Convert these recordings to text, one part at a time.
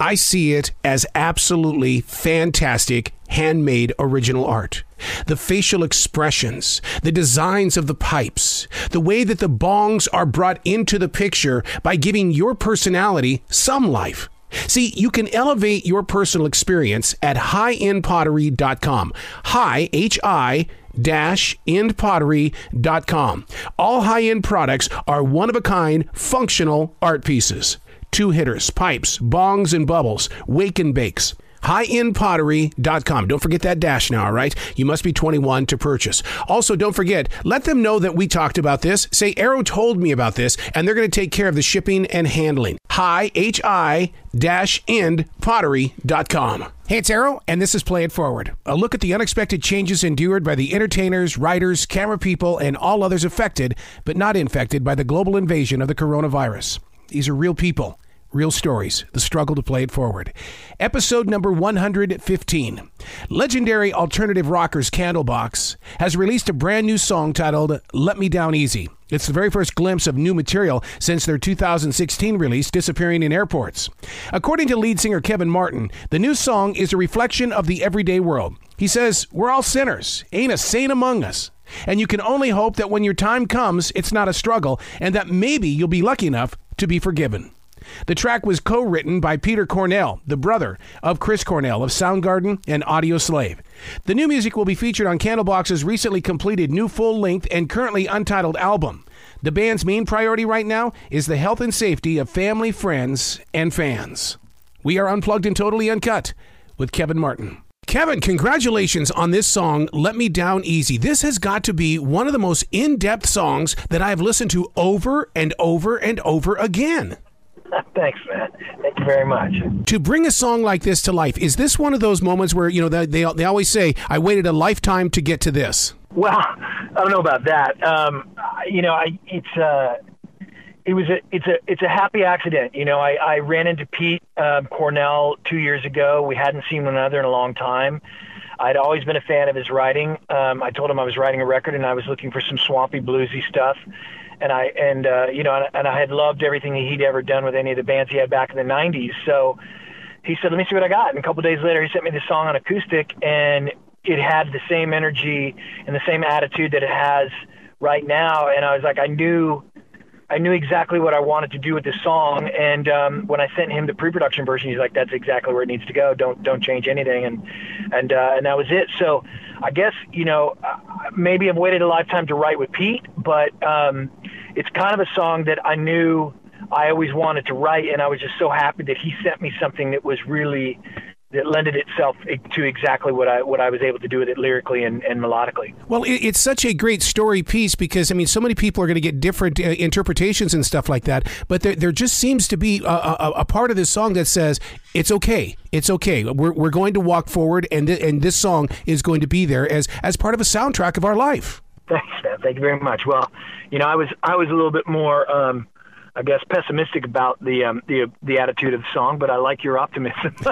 I see it as absolutely fantastic handmade original art. The facial expressions, the designs of the pipes, the way that the bongs are brought into the picture by giving your personality some life. See, you can elevate your personal experience at highendpottery.com. High, H I dash endpottery.com. All high end products are one of a kind functional art pieces. Two hitters, pipes, bongs, and bubbles, wake and bakes highendpottery.com. Don't forget that dash now, all right? You must be 21 to purchase. Also, don't forget, let them know that we talked about this. Say, Arroe told me about this, and they're going to take care of the shipping and handling. Hi, H-I dash end pottery.com. Hey, it's Arroe, and this is Play It Forward. A look at the unexpected changes endured by the entertainers, writers, camera people, and all others affected, but not infected by the global invasion of the coronavirus. These are real people Real stories, the struggle to play it forward. Episode number 115. Legendary alternative rockers Candlebox has released a brand new song titled Let Me Down Easy. It's the very first glimpse of new material since their 2016 release, Disappearing in Airports. According to lead singer Kevin Martin, the new song is a reflection of the everyday world. He says, We're all sinners, ain't a saint among us. And you can only hope that when your time comes, it's not a struggle, and that maybe you'll be lucky enough to be forgiven. The track was co written by Peter Cornell, the brother of Chris Cornell of Soundgarden and Audioslave. The new music will be featured on Candlebox's recently completed new full length and currently untitled album. The band's main priority right now is the health and safety of family, friends, and fans. We are unplugged and totally uncut with Kevin Martin. Kevin, congratulations on this song, Let Me Down Easy. This has got to be one of the most in depth songs that I've listened to over and over and over again. Thanks, man. Thank you very much. To bring a song like this to life, is this one of those moments where you know they they, they always say, "I waited a lifetime to get to this"? Well, I don't know about that. Um, you know, I it's uh, it was a it's a it's a happy accident. You know, I, I ran into Pete um, Cornell two years ago. We hadn't seen one another in a long time. I'd always been a fan of his writing. Um, I told him I was writing a record and I was looking for some swampy bluesy stuff and I and uh, you know, and, and I had loved everything that he'd ever done with any of the bands he had back in the '90s. So he said, "Let me see what I got." And a couple days later, he sent me the song on acoustic, and it had the same energy and the same attitude that it has right now. And I was like, I knew. I knew exactly what I wanted to do with this song, and um, when I sent him the pre-production version, he's like, "That's exactly where it needs to go. Don't don't change anything." And and uh, and that was it. So I guess you know maybe I've waited a lifetime to write with Pete, but um, it's kind of a song that I knew I always wanted to write, and I was just so happy that he sent me something that was really that lended itself to exactly what I what I was able to do with it lyrically and, and melodically. Well, it, it's such a great story piece because I mean, so many people are going to get different uh, interpretations and stuff like that. But there, there just seems to be a, a, a, part of this song that says it's okay, it's okay. We're, we're going to walk forward, and th- and this song is going to be there as as part of a soundtrack of our life. Thanks, man. Thank you very much. Well, you know, I was I was a little bit more. Um, I guess pessimistic about the um, the the attitude of the song, but I like your optimism.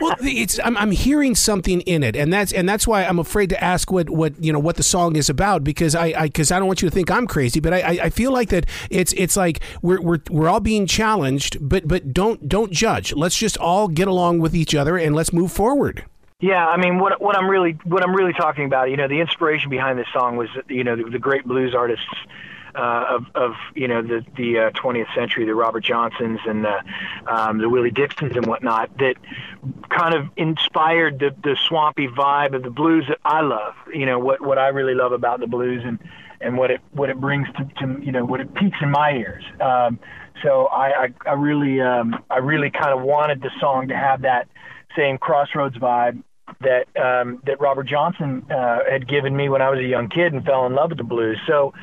well, it's I'm, I'm hearing something in it, and that's and that's why I'm afraid to ask what, what you know what the song is about because I because I, I, don't want you to think I'm crazy, but I, I feel like that it's it's like we're we're we're all being challenged, but but don't don't judge. Let's just all get along with each other and let's move forward. Yeah, I mean, what what I'm really what I'm really talking about, you know, the inspiration behind this song was, you know, the, the great blues artists uh, of, of you know the the uh, 20th century, the Robert Johnsons and the, um, the Willie Dixons and whatnot, that kind of inspired the the swampy vibe of the blues that I love. You know what what I really love about the blues and and what it what it brings to, to you know what it peaks in my ears. Um, so I I, I really um, I really kind of wanted the song to have that same crossroads vibe that um, that Robert Johnson uh, had given me when I was a young kid and fell in love with the blues. So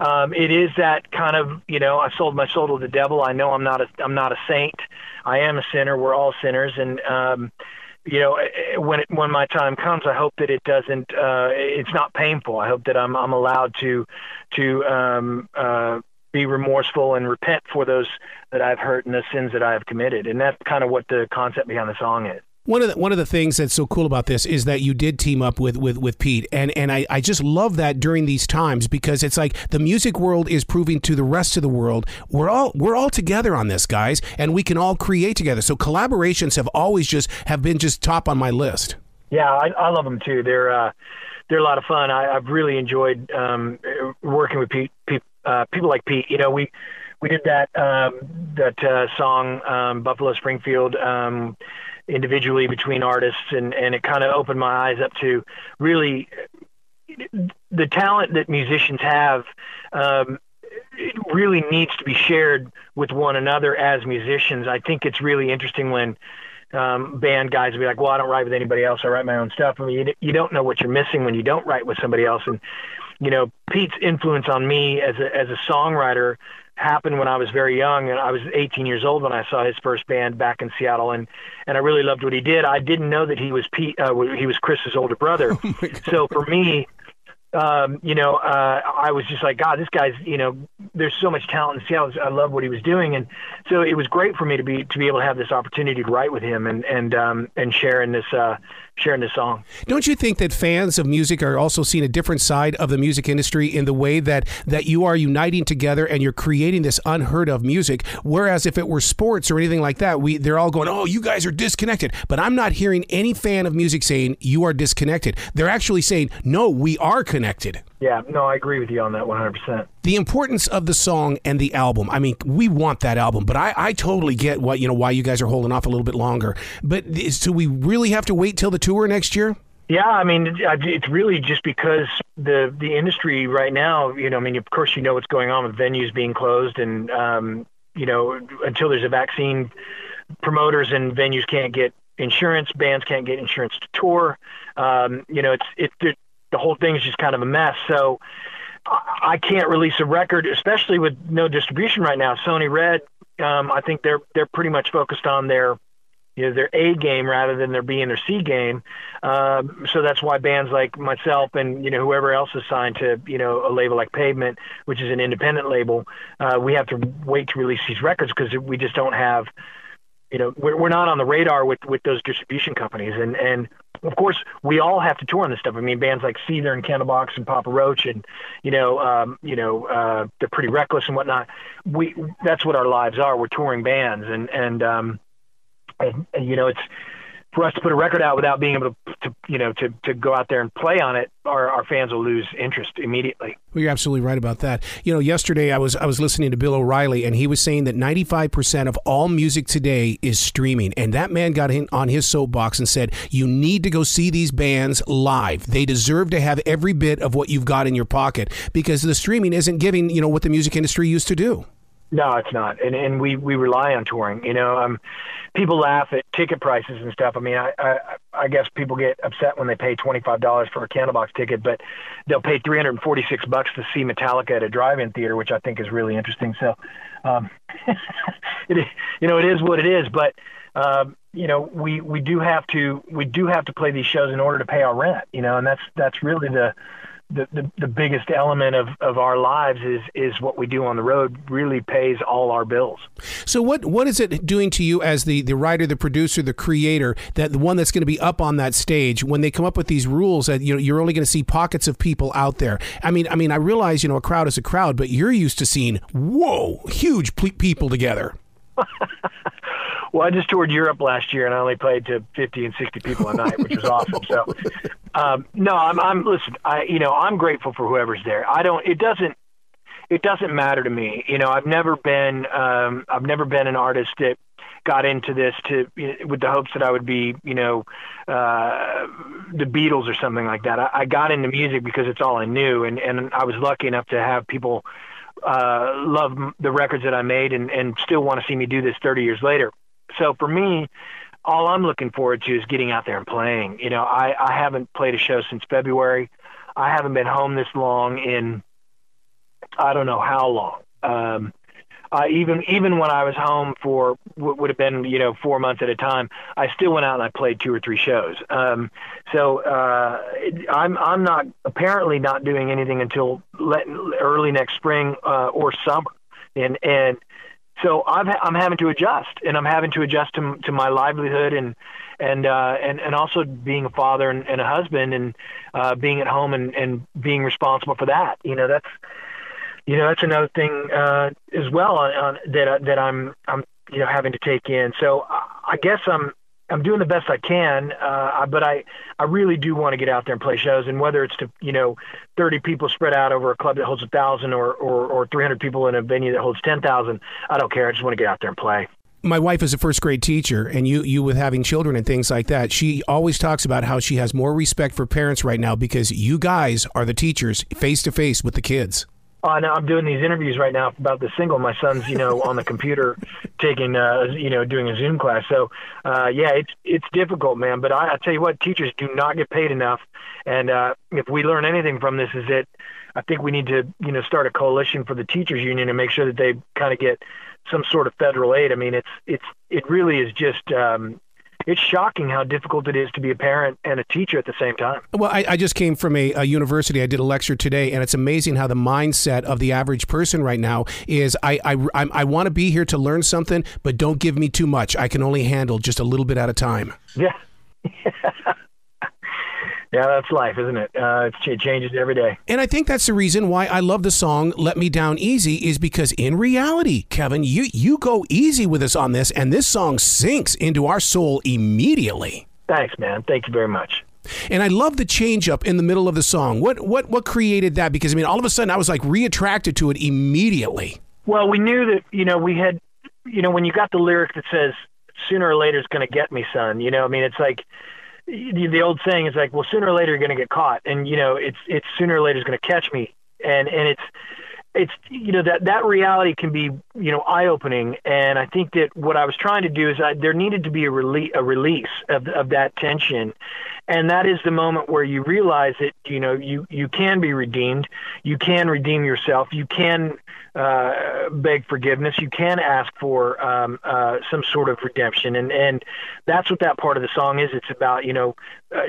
um, it is that kind of you know I sold my soul to the devil. I know I'm not a I'm not a saint. I am a sinner. We're all sinners, and um, you know when it, when my time comes, I hope that it doesn't. Uh, it's not painful. I hope that I'm I'm allowed to to um, uh, be remorseful and repent for those that I've hurt and the sins that I have committed. And that's kind of what the concept behind the song is. One of the one of the things that's so cool about this is that you did team up with with, with Pete, and and I, I just love that during these times because it's like the music world is proving to the rest of the world we're all we're all together on this, guys, and we can all create together. So collaborations have always just have been just top on my list. Yeah, I, I love them too. They're uh, they're a lot of fun. I, I've really enjoyed um, working with Pete, Pete uh, people like Pete. You know, we we did that um, that uh, song um, Buffalo Springfield. Um, individually between artists and and it kind of opened my eyes up to really the talent that musicians have um, it really needs to be shared with one another as musicians. I think it's really interesting when um, band guys will be like, "Well, I don't write with anybody else. I write my own stuff." I mean, you, you don't know what you're missing when you don't write with somebody else. And you know, Pete's influence on me as a as a songwriter happened when I was very young, and I was 18 years old when I saw his first band back in Seattle, and and I really loved what he did. I didn't know that he was Pete. Uh, he was Chris's older brother. Oh so for me, um, you know, uh, I was just like, God, this guy's, you know, there's so much talent in Seattle. I love what he was doing, and so it was great for me to be to be able to have this opportunity to write with him and and um, and share in this uh, sharing this song. Don't you think that fans of music are also seeing a different side of the music industry in the way that that you are uniting together and you're creating this unheard of music? Whereas if it were sports or anything like that, we they're all going, "Oh, you guys are disconnected." But I'm not hearing any fan of music saying you are disconnected. They're actually saying, "No, we are connected." Yeah, no, I agree with you on that 100%. The importance of the song and the album. I mean, we want that album, but I, I totally get what you know why you guys are holding off a little bit longer. But do we really have to wait till the tour next year? Yeah, I mean, it's really just because the the industry right now. You know, I mean, of course, you know what's going on with venues being closed, and um, you know, until there's a vaccine, promoters and venues can't get insurance, bands can't get insurance to tour. Um, you know, it's it, it the whole thing is just kind of a mess. So I can't release a record, especially with no distribution right now. Sony Red, um, I think they're they're pretty much focused on their you know their A game rather than their B and their C game. Um, so that's why bands like myself and you know whoever else is signed to you know a label like Pavement, which is an independent label, uh, we have to wait to release these records because we just don't have you know we're, we're not on the radar with with those distribution companies and and of course, we all have to tour on this stuff. I mean, bands like Seether and Candlebox and Papa Roach, and you know, um, you know, uh, The Pretty Reckless and whatnot. We that's what our lives are. We're touring bands, and and um, and, and you know, it's for us to put a record out without being able to, to you know to, to go out there and play on it our, our fans will lose interest immediately. Well, you're absolutely right about that. You know yesterday i was i was listening to bill o'reilly and he was saying that 95% of all music today is streaming. And that man got in on his soapbox and said you need to go see these bands live. They deserve to have every bit of what you've got in your pocket because the streaming isn't giving you know what the music industry used to do no, it's not, and and we we rely on touring. You know, um, people laugh at ticket prices and stuff. I mean, I I, I guess people get upset when they pay twenty five dollars for a Candlebox ticket, but they'll pay three hundred and forty six bucks to see Metallica at a drive-in theater, which I think is really interesting. So, um, it you know it is what it is, but. Um, you know, we, we do have to we do have to play these shows in order to pay our rent. You know, and that's that's really the the, the, the biggest element of, of our lives is is what we do on the road really pays all our bills. So what what is it doing to you as the, the writer, the producer, the creator, that the one that's going to be up on that stage when they come up with these rules that you know you're only going to see pockets of people out there. I mean I mean I realize you know a crowd is a crowd, but you're used to seeing whoa huge people together. Well, I just toured Europe last year, and I only played to 50 and 60 people a night, which was awesome. So, um, no, I'm, I'm listen. I, you know, I'm grateful for whoever's there. I don't. It doesn't. It doesn't matter to me. You know, I've never been. Um, I've never been an artist that got into this to you know, with the hopes that I would be, you know, uh, the Beatles or something like that. I, I got into music because it's all I knew, and and I was lucky enough to have people uh, love the records that I made and and still want to see me do this 30 years later. So for me, all I'm looking forward to is getting out there and playing. You know, I, I haven't played a show since February. I haven't been home this long in I don't know how long. Um, uh, even even when I was home for what would have been you know four months at a time, I still went out and I played two or three shows. Um, so uh, I'm I'm not apparently not doing anything until let, early next spring uh, or summer, and and so I've, I'm having to adjust, and I'm having to adjust to, to my livelihood and and uh, and and also being a father and, and a husband and uh, being at home and, and being responsible for that. You know, that's you know that's another thing uh, as well on, on, that that I'm I'm you know having to take in. So I guess I'm I'm doing the best I can, uh, but I I really do want to get out there and play shows, and whether it's to you know 30 people spread out over a club that holds a thousand or, or or 300 people in a venue that holds 10,000, I don't care. I just want to get out there and play my wife is a first grade teacher and you you with having children and things like that she always talks about how she has more respect for parents right now because you guys are the teachers face to face with the kids uh, now I'm doing these interviews right now about the single. My son's, you know, on the computer taking, uh, you know, doing a Zoom class. So, uh, yeah, it's it's difficult, man. But I, I tell you what, teachers do not get paid enough. And uh, if we learn anything from this, is that I think we need to, you know, start a coalition for the teachers union and make sure that they kind of get some sort of federal aid. I mean, it's it's it really is just um, it's shocking how difficult it is to be a parent and a teacher at the same time. Well, I, I just came from a, a, university. I did a lecture today, and it's amazing how the mindset of the average person right now is I, I, I, I want to be here to learn something, but don't give me too much. I can only handle just a little bit at a time. Yeah. Yeah, that's life, isn't it? Uh, it changes every day. And I think that's the reason why I love the song "Let Me Down Easy" is because in reality, Kevin, you you go easy with us on this, and this song sinks into our soul immediately. Thanks, man. Thank you very much. And I love the change up in the middle of the song. What what what created that? Because I mean, all of a sudden, I was like reattracted to it immediately. Well, we knew that you know we had, you know, when you got the lyric that says "Sooner or later it's going to get me, son." You know, I mean, it's like the, the old saying is like, well, sooner or later you're going to get caught, and you know, it's it's sooner or later is going to catch me, and and it's it's you know that that reality can be you know eye opening, and I think that what I was trying to do is I, there needed to be a release a release of of that tension, and that is the moment where you realize that you know you you can be redeemed, you can redeem yourself, you can uh, beg forgiveness. You can ask for um, uh, some sort of redemption, and and that's what that part of the song is. It's about you know uh,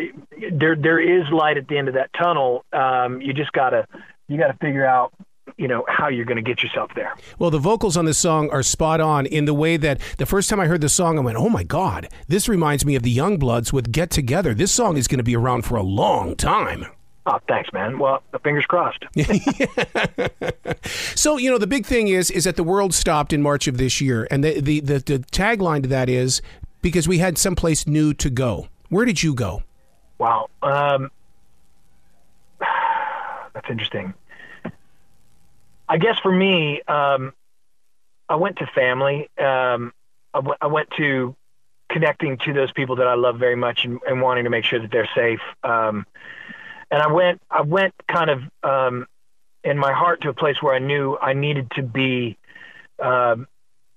there there is light at the end of that tunnel. Um, you just gotta you gotta figure out you know how you're going to get yourself there. Well, the vocals on this song are spot on in the way that the first time I heard the song, I went, "Oh my God, this reminds me of the Youngbloods with Get Together." This song is going to be around for a long time. Oh, thanks, man. Well, the fingers crossed. so, you know, the big thing is is that the world stopped in March of this year, and the the the, the tagline to that is because we had someplace new to go. Where did you go? Wow, um, that's interesting. I guess for me, um, I went to family. Um, I, w- I went to connecting to those people that I love very much and, and wanting to make sure that they're safe. Um, and I went I went kind of um, in my heart to a place where I knew I needed to be um,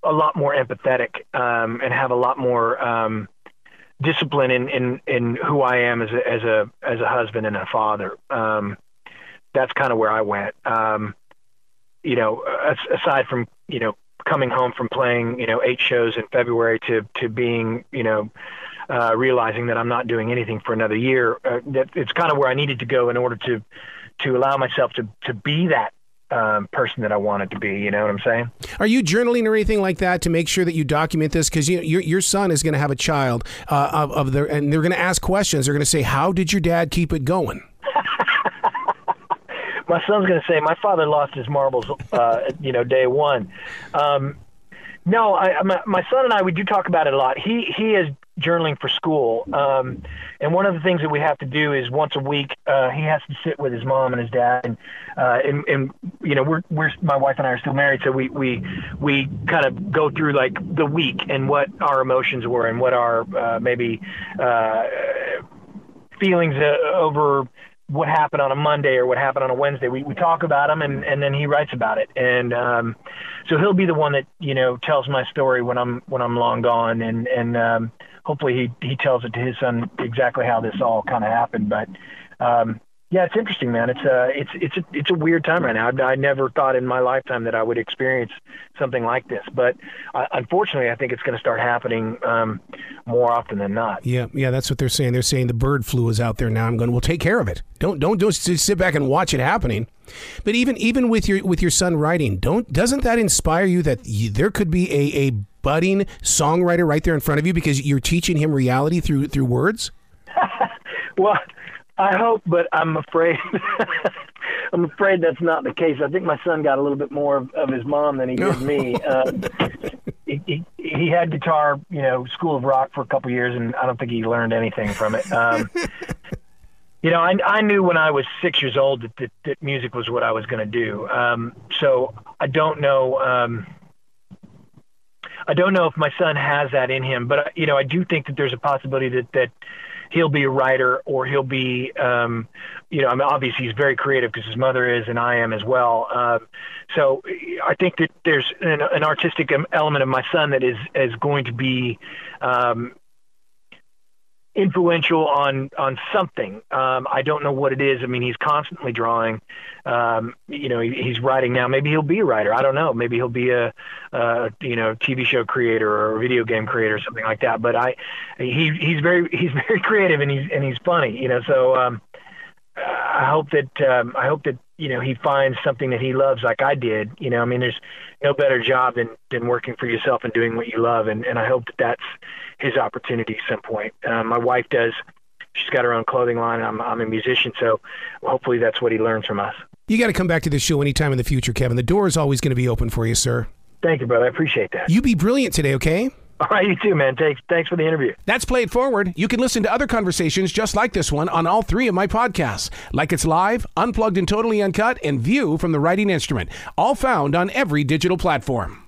a lot more empathetic um, and have a lot more um, discipline in, in in who I am as a as a as a husband and a father. That's kind of where I went. Um, you know, aside from you know coming home from playing you know eight shows in February to to being you know uh, realizing that I'm not doing anything for another year. Uh, that it's kind of where I needed to go in order to to allow myself to to be that um, person that I wanted to be. You know what I'm saying? Are you journaling or anything like that to make sure that you document this? Because you your your son is going to have a child uh, of, of the, and they're going to ask questions. They're going to say, "How did your dad keep it going?" My son's going to say, "My father lost his marbles, uh, you know, day one." Um, no, I, my, my son and I we do talk about it a lot. He he is journaling for school, um, and one of the things that we have to do is once a week uh, he has to sit with his mom and his dad, and uh, and, and you know we're we're my wife and I are still married, so we we we kind of go through like the week and what our emotions were and what our uh, maybe uh, feelings uh, over what happened on a Monday or what happened on a Wednesday. We we talk about them and and then he writes about it. And um so he'll be the one that, you know, tells my story when I'm when I'm long gone and and um hopefully he he tells it to his son exactly how this all kind of happened, but um Yeah, it's interesting, man. It's a it's it's a, it's a weird time right now. I, I never thought in my lifetime that I would experience something like this, but uh, unfortunately, I think it's going to start happening um, more often than not. Yeah, yeah, that's what they're saying. They're saying the bird flu is out there now. I'm going. We'll take care of it. Don't don't just sit back and watch it happening. But even even with your with your son writing, don't doesn't that inspire you that you, there could be a, a budding songwriter right there in front of you because you're teaching him reality through through words? well I hope, but I'm afraid. I'm afraid that's not the case. I think my son got a little bit more of, of his mom than he did me. Uh, he, he, he had guitar, you know, School of Rock for a couple years, and I don't think he learned anything from it. Um, you know, I, I knew when I was six years old that, that, that music was what I was going to do. Um, so I don't know. Um, I don't know if my son has that in him, but you know, I do think that there's a possibility that that he'll be a writer or he'll be, um, you know, I mean, obviously he's very creative because his mother is and I am as well. Um, so I think that there's an, an artistic element of my son that is is going to be um, influential on on something. Um, I don't know what it is. I mean, he's constantly drawing. Um, you know, he, he's writing now. Maybe he'll be a writer. I don't know. Maybe he'll be a, a you know TV show creator or a video game creator or something like that. But I, he he's very he's very creative and he's and he's funny. You know, so um, I hope that um, I hope that you know he finds something that he loves like I did. You know, I mean, there's no better job than than working for yourself and doing what you love, and and I hope that that's his opportunity at some point. Um, my wife does. She's got her own clothing line. I'm, I'm a musician, so hopefully that's what he learns from us. You got to come back to this show anytime in the future, Kevin. The door is always going to be open for you, sir. Thank you, brother. I appreciate that. You be brilliant today, okay? All right, you too, man. Thanks, thanks for the interview. That's Play It Forward. You can listen to other conversations just like this one on all three of my podcasts, like it's live, unplugged and totally uncut, and View from the Writing Instrument, all found on every digital platform.